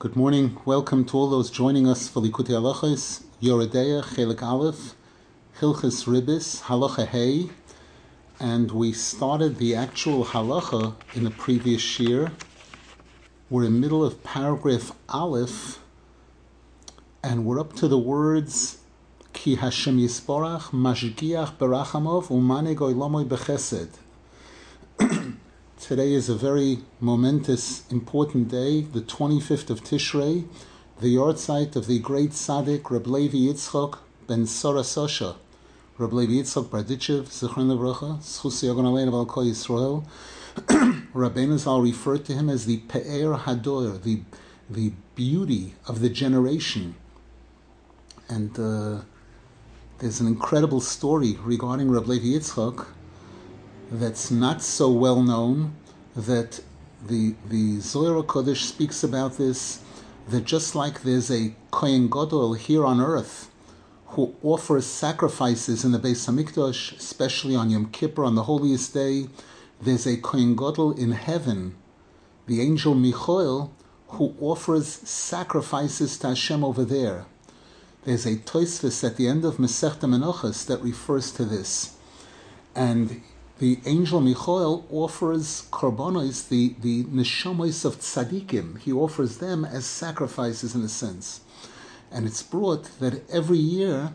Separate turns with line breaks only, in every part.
Good morning. Welcome to all those joining us for Likutei Halachos, Yoredeya, Chelik Aleph, Hilchis Ribis, Halacha Hey, and we started the actual halacha in the previous year. We're in the middle of paragraph Aleph, and we're up to the words Ki Hashem Yisborach Mashgiach Berachamov Umane Goylamoy Bechesed. Today is a very momentous, important day, the 25th of Tishrei, the yahrzeit of the great tzaddik Reb Levi Yitzchok ben Sora Sosha, Reb Levi Yitzchok Barditchev, Zichron Levracha, Schus Yogon Alein of Al Yisrael. Rabbeinu Zal referred to him as the Pe'er Hador, the, the beauty of the generation. And uh, there's an incredible story regarding Reb Levi Yitzchok that's not so well known that the the Zohar Kodesh speaks about this that just like there's a Kohen Gadol here on earth who offers sacrifices in the Beis Hamikdash, especially on Yom Kippur on the holiest day, there's a Kohen Gadol in heaven, the angel Michael, who offers sacrifices to Hashem over there. There's a Toisvis at the end of Masechta Menachos that refers to this. And the angel Michael offers korbanos, the, the neshamos of tzaddikim. He offers them as sacrifices in a sense. And it's brought that every year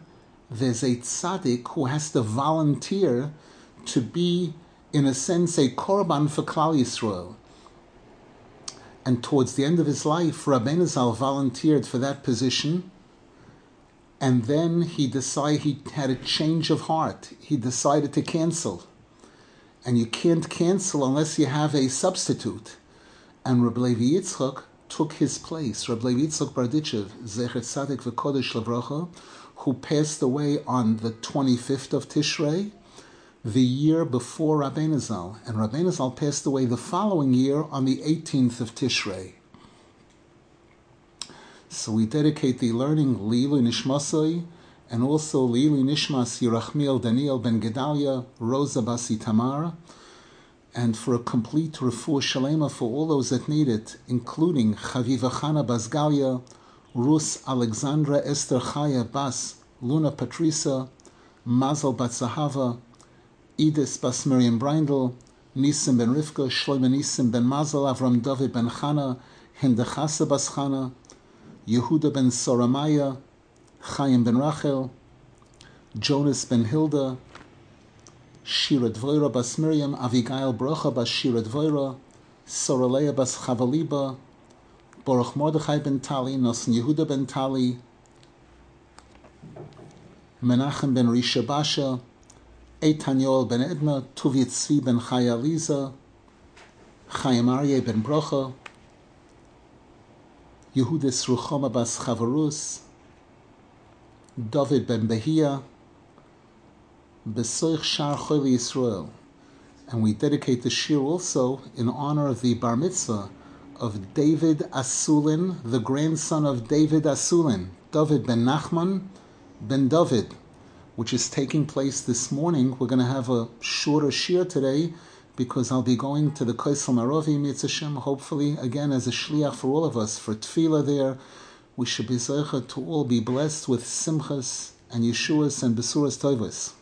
there's a tzaddik who has to volunteer to be, in a sense, a korban for Klal Yisrael. And towards the end of his life, Rabbeinu volunteered for that position. And then he decided he had a change of heart. He decided to cancel and you can't cancel unless you have a substitute. And Reb Levi Yitzchak took his place. Reb Levi Yitzchak Barditchev, Zecher Tzadik V'Kodesh Levracha, who passed away on the 25th of Tishrei, the year before Rabbeinu Zal. And Rabbeinu Zal passed away the following year on the 18th of Tishrei. So we dedicate the learning Lilu Nishmasai, and also Lili Nishmas Yerachmiel Daniel Ben Gedalia, Rosa Basi Tamara, and for a complete refuah shalema for all those that need it, including Chaviva Chana Basgalia, Rus Alexandra Esther Chaya Bas, Luna Patricia, Mazel Batzahava, Edith Bas Miriam Brindel, Nisim Ben Rivka, Shlomo Nisim Ben Mazel, Avram David Ben Chana, Hindachasa Bas Chana, Yehuda Ben Soramaya, Chaim ben Rachel, Jonas ben Hilda, Shira Dvoira bas Miriam, Avigail Brocha bas Shira Dvoira, Soraleya bas Chavaliba, Baruch Mordechai ben Tali, Nosan Yehuda ben Tali, Menachem ben Risha Basha, Eitan Yoel ben Edna, Tuvit Tzvi ben Chaya Liza, Chaim Aryeh ben Brocha, Yehudis Ruchoma bas Chavarus, David ben Behia, Besoich Shar Chol Yisrael. And we dedicate the shir also in honor of the bar mitzvah of David Asulin, the grandson of David Asulin, David ben Nachman ben David, which is taking place this morning. We're going to have a shorter shir today because I'll be going to the Kaisel Marovi Mitzvah hopefully again as a shliach for all of us for tefillah there we should be zeicha to all be blessed with simchas and yeshuas and besuras tovas.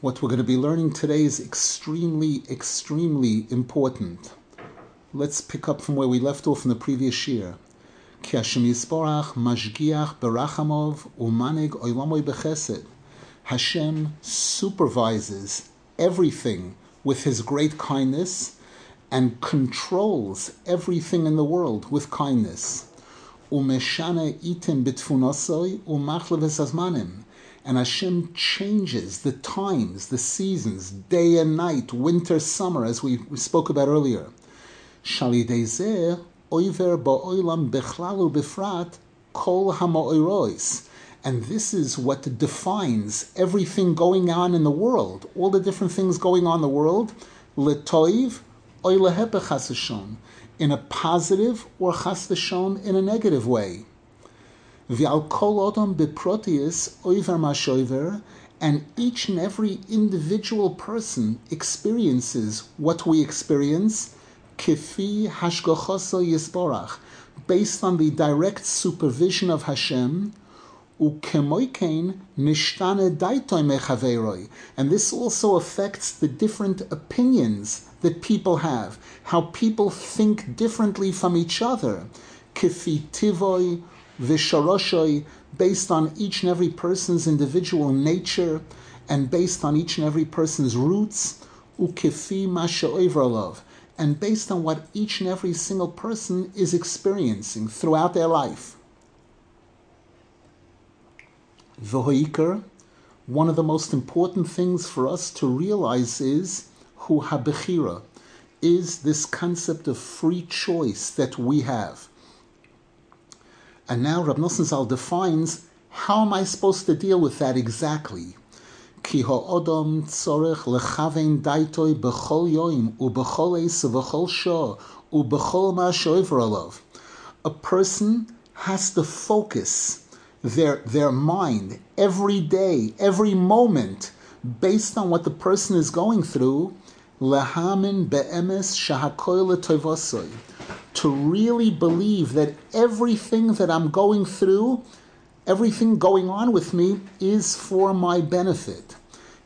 What we're going to be learning today is extremely, extremely important. Let's pick up from where we left off in the previous year. Hashem Yisborach Mashgiach Berachamov Umanig Oilamoy Bechesed. Hashem supervises everything with His great kindness and controls everything in the world with kindness. Umeshane itim bitfunasoi umachleves azmanim. And Hashem changes the times, the seasons, day and night, winter, summer, as we, spoke about earlier. Shalidezeh oiver ba'olam bechlalu befrat kol ha'ma'oirois. And this is what defines everything going on in the world, all the different things going on in the world. Letoiv in a positive or chas in a negative way. And each and every individual person experiences what we experience kifi hashgochoso yisborach, based on the direct supervision of Hashem, and this also affects the different opinions that people have, how people think differently from each other, kifi tivoi visharoshoi, based on each and every person's individual nature, and based on each and every person's roots, ukefi masha and based on what each and every single person is experiencing throughout their life. V'hoiker, one of the most important things for us to realize is hu habechira is this concept of free choice that we have. And now Rab Nosson Zal defines how am I supposed to deal with that exactly? Ki ha'odom tzorech lechavein b'chol yoim u'b'chol v'chol shor u'b'chol ma. A person has to focus their, their mind every day, every moment, based on what the person is going through lehamin be'emes shahakoy letovosoi, to really believe that everything that I'm going through, everything going on with me, is for my benefit.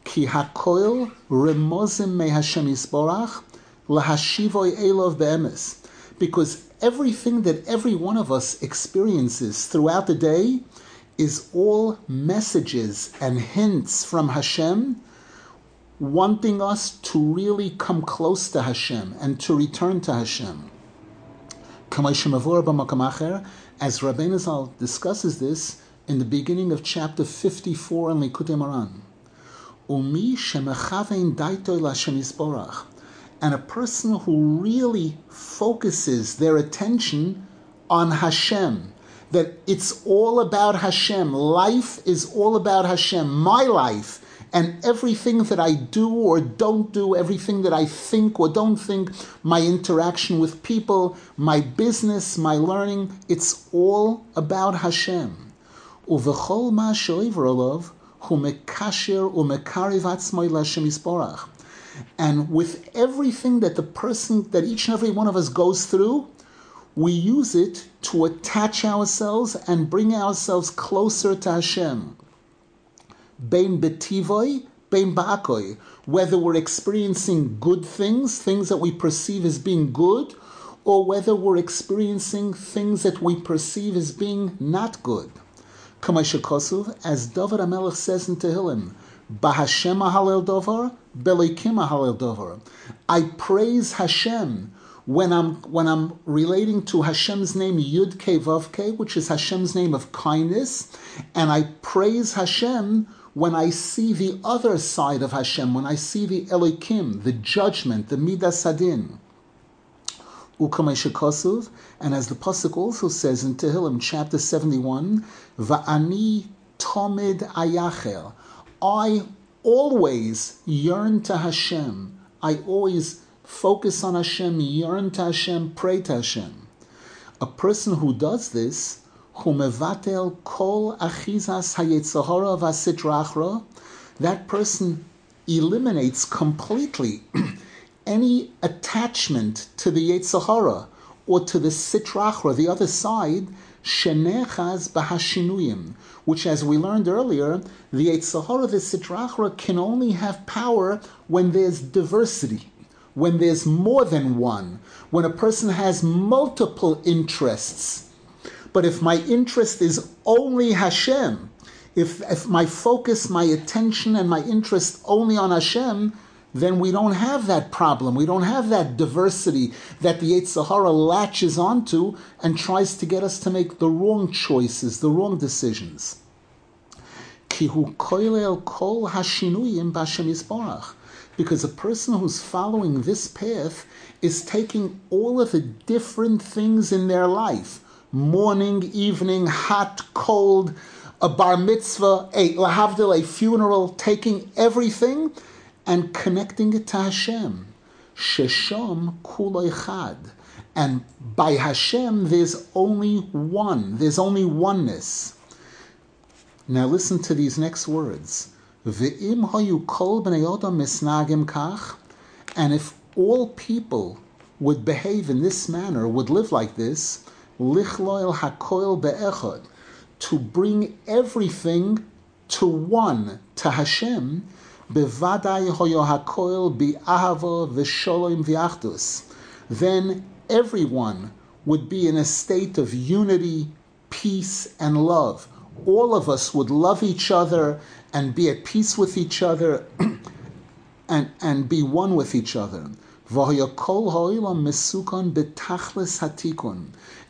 Ki hakoil remozim me Hashem yisborach elov be'emes. Because everything that every one of us experiences throughout the day is all messages and hints from Hashem wanting us to really come close to Hashem and to return to Hashem. As Rabbeinu Zal discusses this in the beginning of chapter 54 in Likutei yisborach. And a person who really focuses their attention on Hashem, that it's all about Hashem. Life is all about Hashem. My life and everything that I do or don't do, everything that I think or don't think, my interaction with people, my business, my learning, it's all about Hashem. And with everything that the person, that each and every one of us goes through, we use it to attach ourselves and bring ourselves closer to Hashem. Bein betivoi, bein ba'akoi. Whether we're experiencing good things, things that we perceive as being good, or whether we're experiencing things that we perceive as being not good. Kamashakosov, as David Amelech says in Tehillim, Bahashem Halel Dovar, Belikim Halel Dovar. I praise Hashem when I'm when I'm relating to Hashem's name Yud Ke Vav Ke, which is Hashem's name of kindness, and I praise Hashem when I see the other side of Hashem, when I see the Elikim, the judgment, the Midas Hadin. Ukameshakosov, and as the Pasuk also says in Tehillim chapter 71, Va'ani Tomid Ayachel, I always yearn to Hashem. I always focus on Hashem, yearn to Hashem, pray to Hashem. A person who does this, who mevatel kol achizas hayetzahara vasitrachra, that person eliminates completely any attachment to the Yetzirah or to the Sitrachra, the other side, Shenechaz Bahashinuyim, which, as we learned earlier, the Yetzirah, the Sitrachra, can only have power when there's diversity, when there's more than one, when a person has multiple interests. But if my interest is only Hashem, if, if my focus, my attention, and my interest only on Hashem, then we don't have that problem. We don't have that diversity that the Yetzer Hara latches onto and tries to get us to make the wrong choices, the wrong decisions. Because a person who's following this path is taking all of the different things in their life morning, evening, hot, cold, a bar mitzvah, a lahavdil, a funeral, taking everything and connecting it to Hashem. Shesham kuloi And by Hashem, there's only one. There's only oneness. Now listen to these next words. Ve'im hayu kol b'nei misnagim kach. And if all people would behave in this manner, would live like this, lichloil hakoil be'echad, to bring everything to one, to Hashem, bevadai hoyo hakoil bi'ahava v'sholom v'achdus, then everyone would be in a state of unity, peace, and love. All of us would love each other and be at peace with each other and, and be one with each other.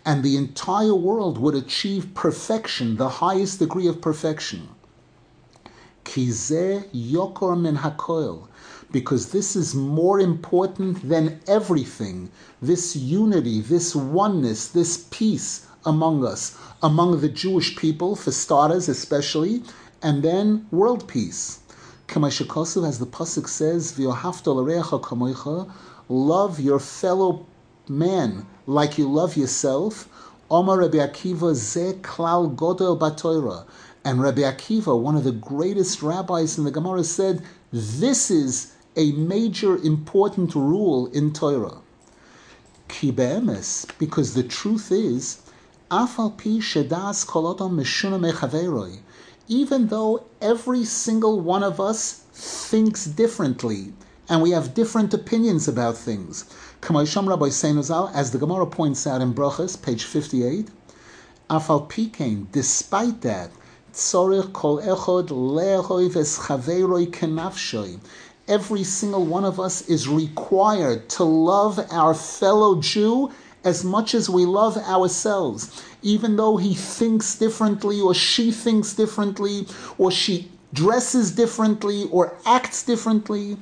And the entire world would achieve perfection, the highest degree of perfection. Because this is more important than everything. This unity, this oneness, this peace among us, among the Jewish people, for starters especially, and then world peace. Kamashikosu, as the pasuk says, love your fellow man like you love yourself. Omar Rabbi Akiva ze klal batoira. And Rabbi Akiva, one of the greatest rabbis in the Gemara, said, this is a major important rule in Torah. Kibemes, because the truth is, afal pi shedas meshuna even though every single one of us thinks differently and we have different opinions about things. As the Gemara points out in Brachas, page 58, Afal Pikein, despite that. Every single one of us is required to love our fellow Jew as much as we love ourselves, even though he thinks differently, or she thinks differently, or she dresses differently, or acts differently.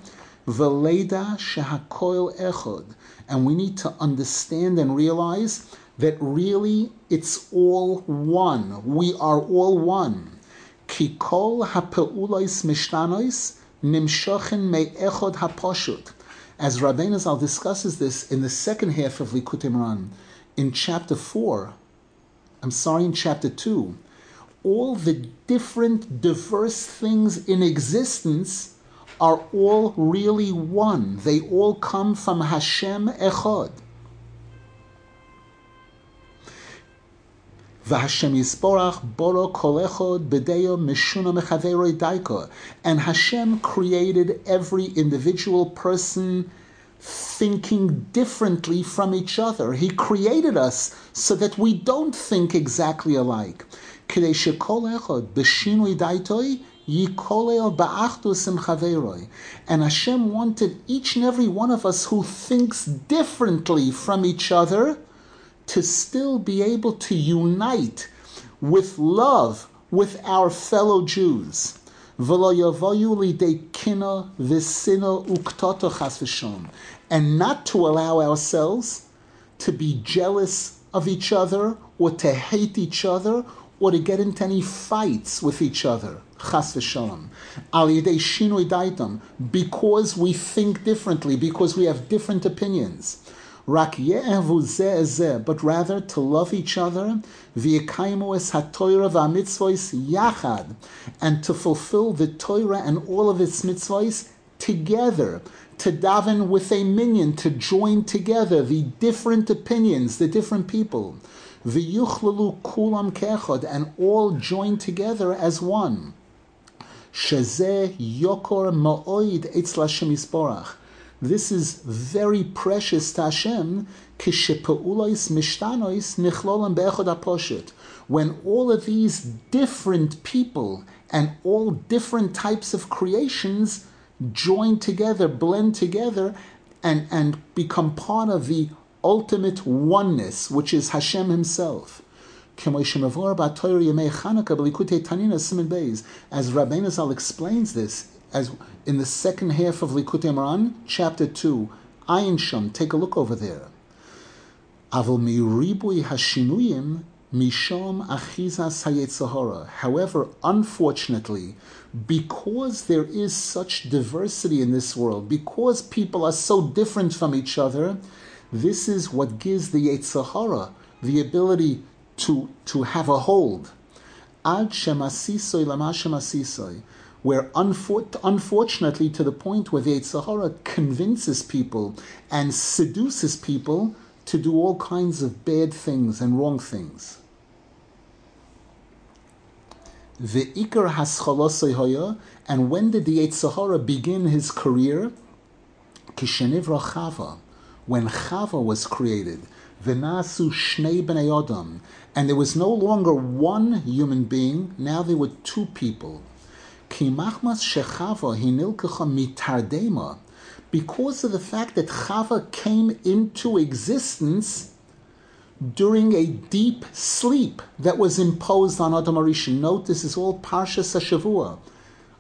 Veleda echod. And we need to understand and realize that really it's all one. We are all one. Kikol mishtanois as Rabbeinu Zal discusses this in the second half of Likutei Moharan, in chapter 4, I'm sorry, in chapter 2, all the different diverse things in existence are all really one. They all come from Hashem Echad. And Hashem created every individual person thinking differently from each other. He created us so that we don't think exactly alike. And Hashem wanted each and every one of us who thinks differently from each other to still be able to unite with love with our fellow Jews. And not to allow ourselves to be jealous of each other or to hate each other or to get into any fights with each other. Chas v'shalom. Al daitam. Because we think differently, because we have different opinions but rather to love each other, yachad, and to fulfill the Torah and all of its mitzvahs together, to daven with a minyan, to join together the different opinions, the different people, v'yuchlalu kulam kechod, and all join together as one. Shezeh yokor ma'oid etz Lashem this is very precious to Hashem. When all of these different people and all different types of creations join together, blend together, and, and become part of the ultimate oneness, which is Hashem Himself. As Rabbeinu Zal explains this as in the second half of Likutei Moharan, chapter 2, Ayin Sham, take a look over there. However, unfortunately, because there is such diversity in this world, because people are so different from each other, this is what gives the Yetzahara the ability to, to have a hold. Ad shemasisoy lama shemasisoy where unfor- unfortunately to the point where the Sahara convinces people and seduces people to do all kinds of bad things and wrong things. The Ikar Haschalosay and when did the Sahara begin his career? Kishenivra Chava, when Chava was created. V'nasu shnei bnei adam, and there was no longer one human being. Now there were two people. Shechava mitardema, because of the fact that Chava came into existence during a deep sleep that was imposed on Adam Arishon. Note this is all Parsha Sashavua.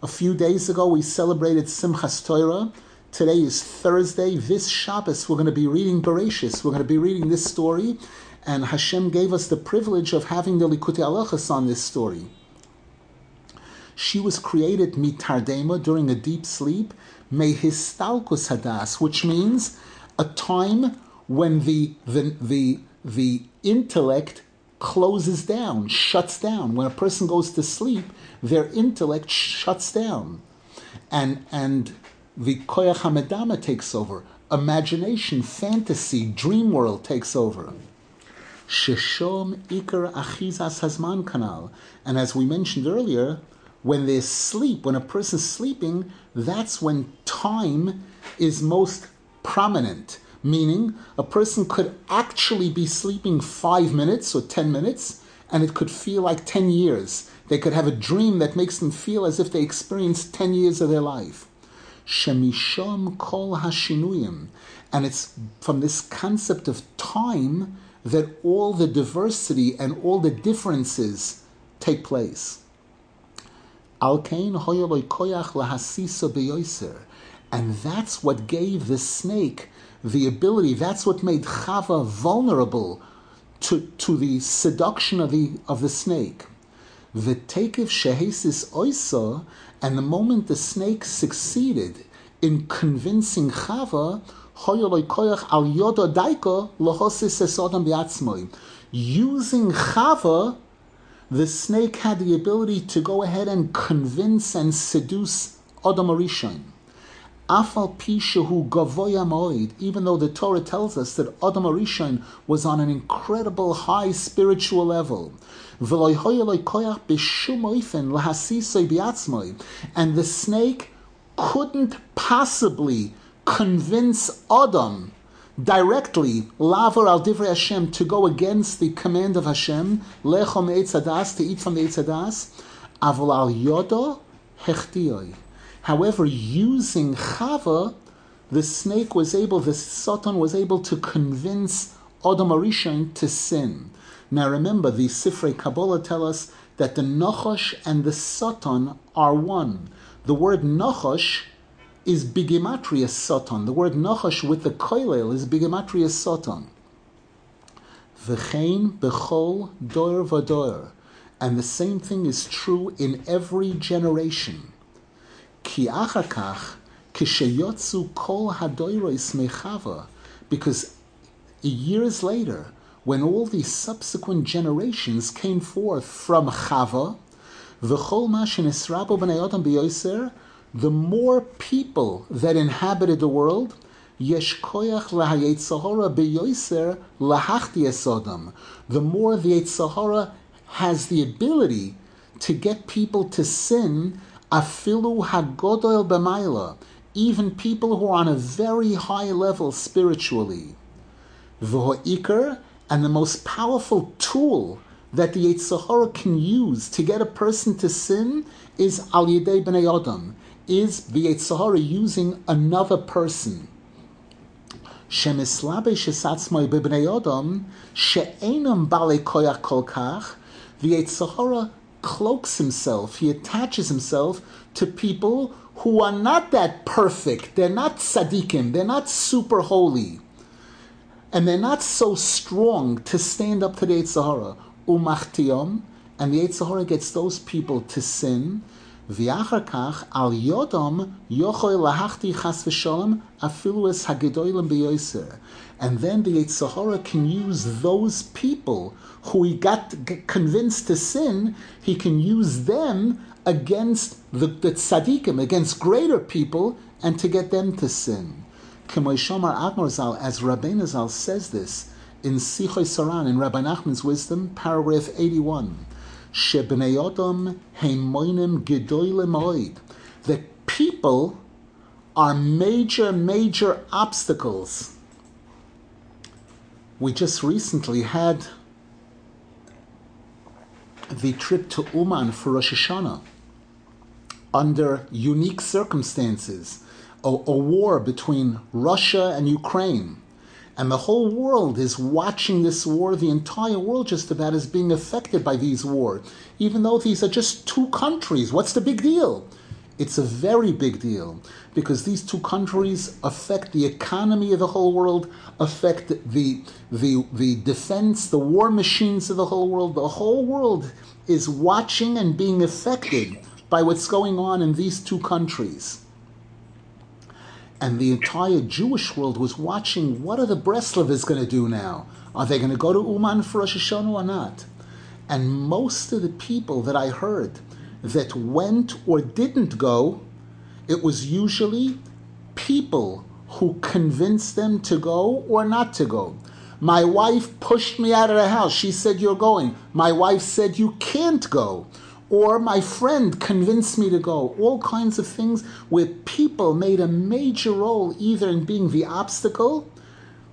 A few days ago we celebrated Simchas Torah. Today is Thursday. This Shabbos, we're going to be reading Bereshis. We're going to be reading this story, and Hashem gave us the privilege of having the Likutei Halachos on this story. She was created mitardema during a deep sleep, mehistalkus hadas, which means a time when the the the, the intellect closes down, shuts down. When a person goes to sleep, their intellect shuts down, and and the koyach hamedama takes over. Imagination, fantasy, dream world takes over. Sheshom ikar achizas hazman kanal. And as we mentioned earlier, when there's sleep, when a person's sleeping, that's when time is most prominent. Meaning, a person could actually be sleeping five minutes or ten minutes, and it could feel like ten years. They could have a dream that makes them feel as if they experienced ten years of their life. Shemishom kol hashinuyim. And it's from this concept of time that all the diversity and all the differences take place. And that's what gave the snake the ability, that's what made Chava vulnerable to, to the seduction of the, of the snake. Takev shehesis oisa, and the moment the snake succeeded in convincing Chava, using Chava, the snake had the ability to go ahead and convince and seduce Adam Arishon. Afal Pishahu Gavoya even though the Torah tells us that Adam Arishon was on an incredible high spiritual level. And the snake couldn't possibly convince Adam directly, lavar al divrei Hashem, to go against the command of Hashem, lechom eitzadas, to eat from the eitzadas, avol al yodo hechtiyoi. However, using Chava, the snake was able, the Satan was able to convince Adam Arishon to sin. Now remember, the Sifrei Kabbalah tell us that the Nachash and the Satan are one. The word Nachash is bigimatria Satan. The word Nachash with the koilel is bigimatria Satan. V'chein bechol doer vadoer. And the same thing is true in every generation. Ki achakach kishayotzu kol hadoiros mechava, because years later, when all these subsequent generations came forth from Chava, b'yoser, the more people that inhabited the world, the more the Yetzahara has the ability to get people to sin afilu hagodol b'mayla, even people who are on a very high level spiritually. V'ho'ikr, and the most powerful tool that the Yetzirah can use to get a person to sin is al yedei b'nei adam, is the Yetzirah using another person. Shemislabe shesatzmoi b'bnei adam, she'enam bale koyach kolkach, the Yetzirah cloaks himself, he attaches himself to people who are not that perfect. They're not tzaddikim, they're not super holy. And they're not so strong to stand up to the Yitzhahara. Umachtiyom, and the Yitzhahara gets those people to sin. V'achar kach al yodom yochoy lahachti chas v'sholem afilu es hagedolim b'yoser. And then the Yitzhahara can use those people who he got convinced to sin, he can use them against the, the tzaddikim, against greater people, and to get them to sin. Kemoishomar Admor Zal, as Rabbeinu Zal says this in Sichoy Saran, in Rabbi Nachman's Wisdom, paragraph 81, Shebnei Odom heimoinim gedoyle moed. The people are major, major obstacles. We just recently had the trip to Uman for Rosh Hashanah. Under unique circumstances, a, a, war between Russia and Ukraine. And the whole world is watching this war. The entire world, just about, is being affected by these wars. Even though these are just two countries, what's the big deal? It's a very big deal because these two countries affect the economy of the whole world, affect the, the, the defense, the war machines of the whole world. The whole world is watching and being affected by what's going on in these two countries. And the entire Jewish world was watching what are the Breslovers going to do now? Are they going to go to Uman for Rosh Hashanah or not? And most of the people that I heard that went or didn't go, it was usually people who convinced them to go or not to go. My wife pushed me out of the house. She said, You're going. My wife said, You can't go. Or my friend convinced me to go. All kinds of things where people made a major role either in being the obstacle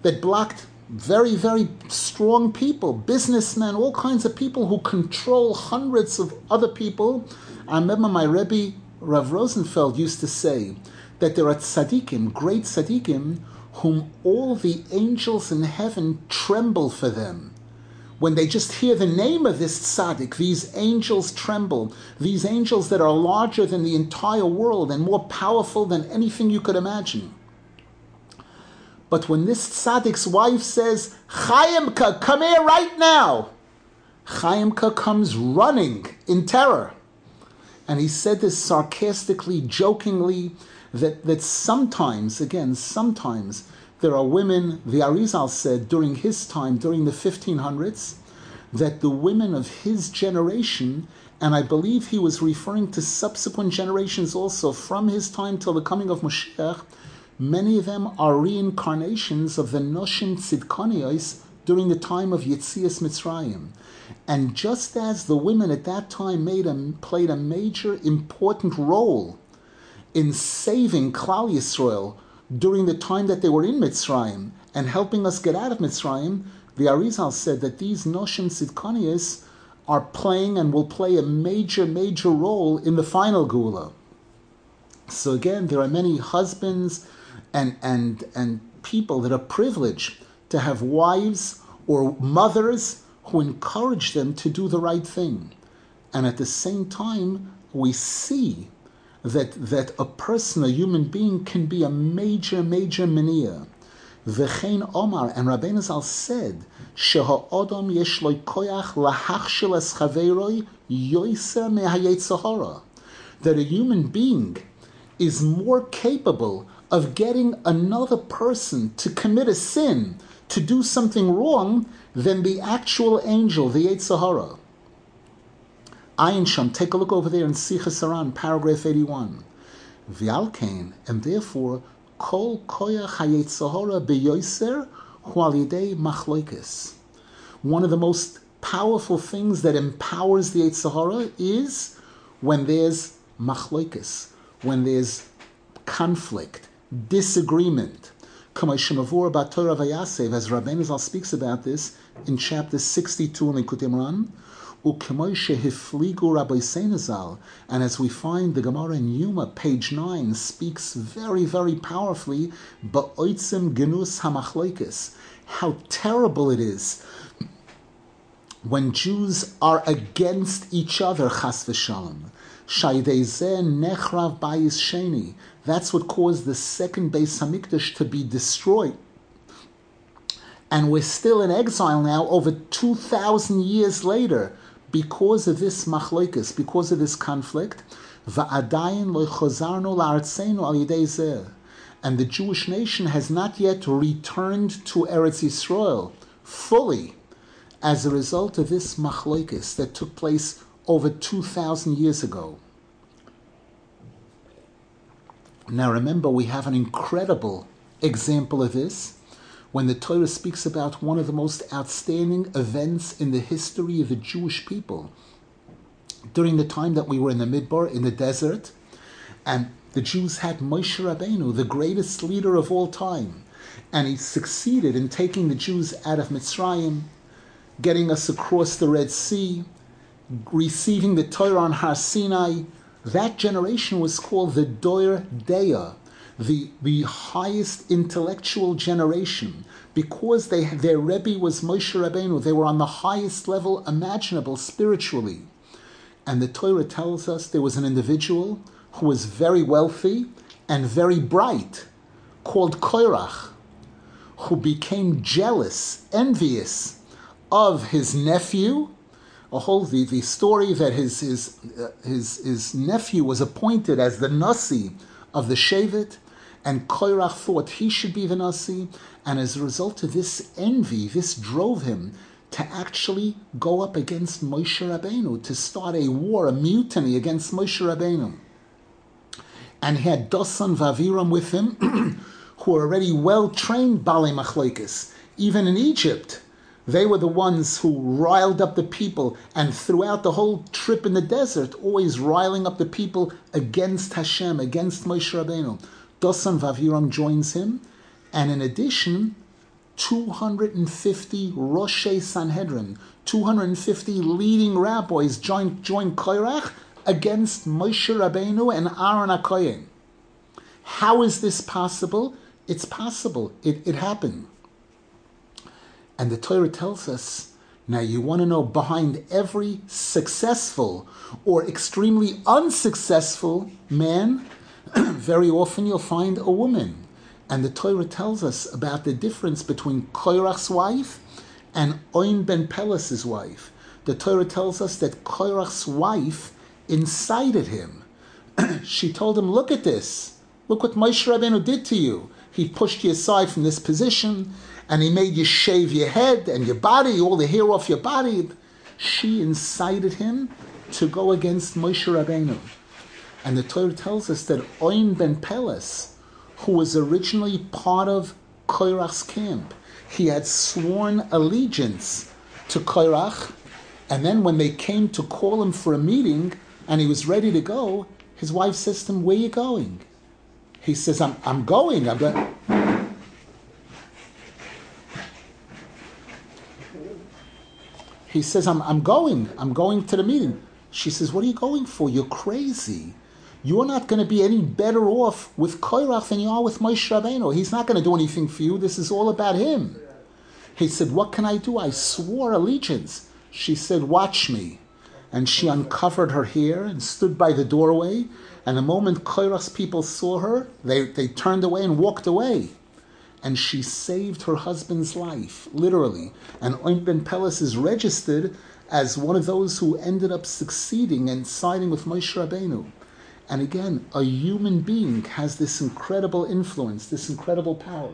that blocked very, very strong people, businessmen, all kinds of people who control hundreds of other people. I remember my Rebbe, Rav Rosenfeld, used to say that there are tzaddikim, great tzaddikim, whom all the angels in heaven tremble for them. When they just hear the name of this tzaddik, these angels tremble. These angels that are larger than the entire world and more powerful than anything you could imagine. But when this tzaddik's wife says, Chaimka, come here right now, Chaimka comes running in terror. And he said this sarcastically, jokingly, that, that sometimes, again, sometimes, there are women, the Arizal said during his time, during the 1500s, that the women of his generation, and I believe he was referring to subsequent generations also from his time till the coming of Moshiach, Many of them are reincarnations of the Noshim Tzidkanios during the time of Yitzias Mitzrayim. And just as the women at that time made a, played a major important role in saving Klal Yisrael during the time that they were in Mitzrayim and helping us get out of Mitzrayim, the Arizal said that these Noshim Tzidkanios are playing and will play a major, major role in the final Gula. So again, there are many husbands and, and, and people that are privileged to have wives or mothers who encourage them to do the right thing. And at the same time, we see that, that a person, a human being, can be a major, major mania. V'chein Omar, and Rabbeinu Zal said, Odom yesh lo koyach lahachshel es chaveroi yoiser mehayetzahara. That a human being is more capable of getting another person to commit a sin, to do something wrong, than the actual angel, the Sahara. Ayin Sham, take a look over there in Sicha Saran, paragraph 81. V'alkein, and therefore, kol koya Sahara beyoiser hualidei machloikis. One of the most powerful things that empowers the Sahara is when there's machloikis, when there's conflict, disagreement. As Rabbeinu Zal speaks about this in chapter 62 in Likutei Moharan, and as we find the Gemara in Yuma, page 9, speaks very, very powerfully, genus how terrible it is when Jews are against each other, chas v'shalom. nechrav bayis sheni. That's what caused the second Beis Hamikdash to be destroyed. And we're still in exile now over 2,000 years later because of this machloikas, because of this conflict. And the Jewish nation has not yet returned to Eretz Yisrael fully as a result of this machlokes that took place over 2,000 years ago. Now remember, we have an incredible example of this when the Torah speaks about one of the most outstanding events in the history of the Jewish people. During the time that we were in the Midbar, in the desert, and the Jews had Moshe Rabbeinu, the greatest leader of all time, and he succeeded in taking the Jews out of Mitzrayim, getting us across the Red Sea, receiving the Torah on Har Sinai, that generation was called the Doir Deya, the, the highest intellectual generation, because they, their Rebbe was Moshe Rabbeinu. They were on the highest level imaginable spiritually. And the Torah tells us there was an individual who was very wealthy and very bright, called Koirach, who became jealous, envious of his nephew a whole the, the story that his his, uh, his his nephew was appointed as the nasi of the Shevet, and Koirach thought he should be the nasi, and as a result of this envy, this drove him to actually go up against Moshe Rabbeinu, to start a war, a mutiny against Moshe Rabbeinu. And he had Dosan Vaviram with him, who were already well trained Bali Machlokes. Even in Egypt, they were the ones who riled up the people, and throughout the whole trip in the desert, always riling up the people against Hashem, against Moshe Rabbeinu. Dosan Vaviram joins him, and in addition, 250 Rosh Sanhedrin, 250 leading rabbis join, join Koirach against Moshe Rabbeinu and Aaron HaKoyen. How is this possible? It's possible. It, it happened. And the Torah tells us now you want to know behind every successful or extremely unsuccessful man, very often you'll find a woman. And the Torah tells us about the difference between Koirach's wife and Oin ben Peles's wife. The Torah tells us that Koirach's wife incited him. she told him, Look at this. Look what Moshe Rabbeinu did to you. He pushed you aside from this position and he made you shave your head and your body, all the hair off your body. She incited him to go against Moshe Rabbeinu. And the Torah tells us that Oin ben Peles, who was originally part of Koirach's camp, he had sworn allegiance to Koirach, and then when they came to call him for a meeting and he was ready to go, his wife says to him, Where are you going? He says, I'm, I'm going. I'm going. He says, I'm, I'm going. I'm going to the meeting. She says, What are you going for? You're crazy. You're not going to be any better off with Koirach than you are with Moshe Rabbeinu. He's not going to do anything for you. This is all about him. He said, What can I do? I swore allegiance. She said, Watch me. And she uncovered her hair and stood by the doorway. And the moment Koirach's people saw her, they, they turned away and walked away and she saved her husband's life, literally. And Oin ben Peles is registered as one of those who ended up succeeding and siding with Moshe Rabbeinu. And again, a human being has this incredible influence, this incredible power.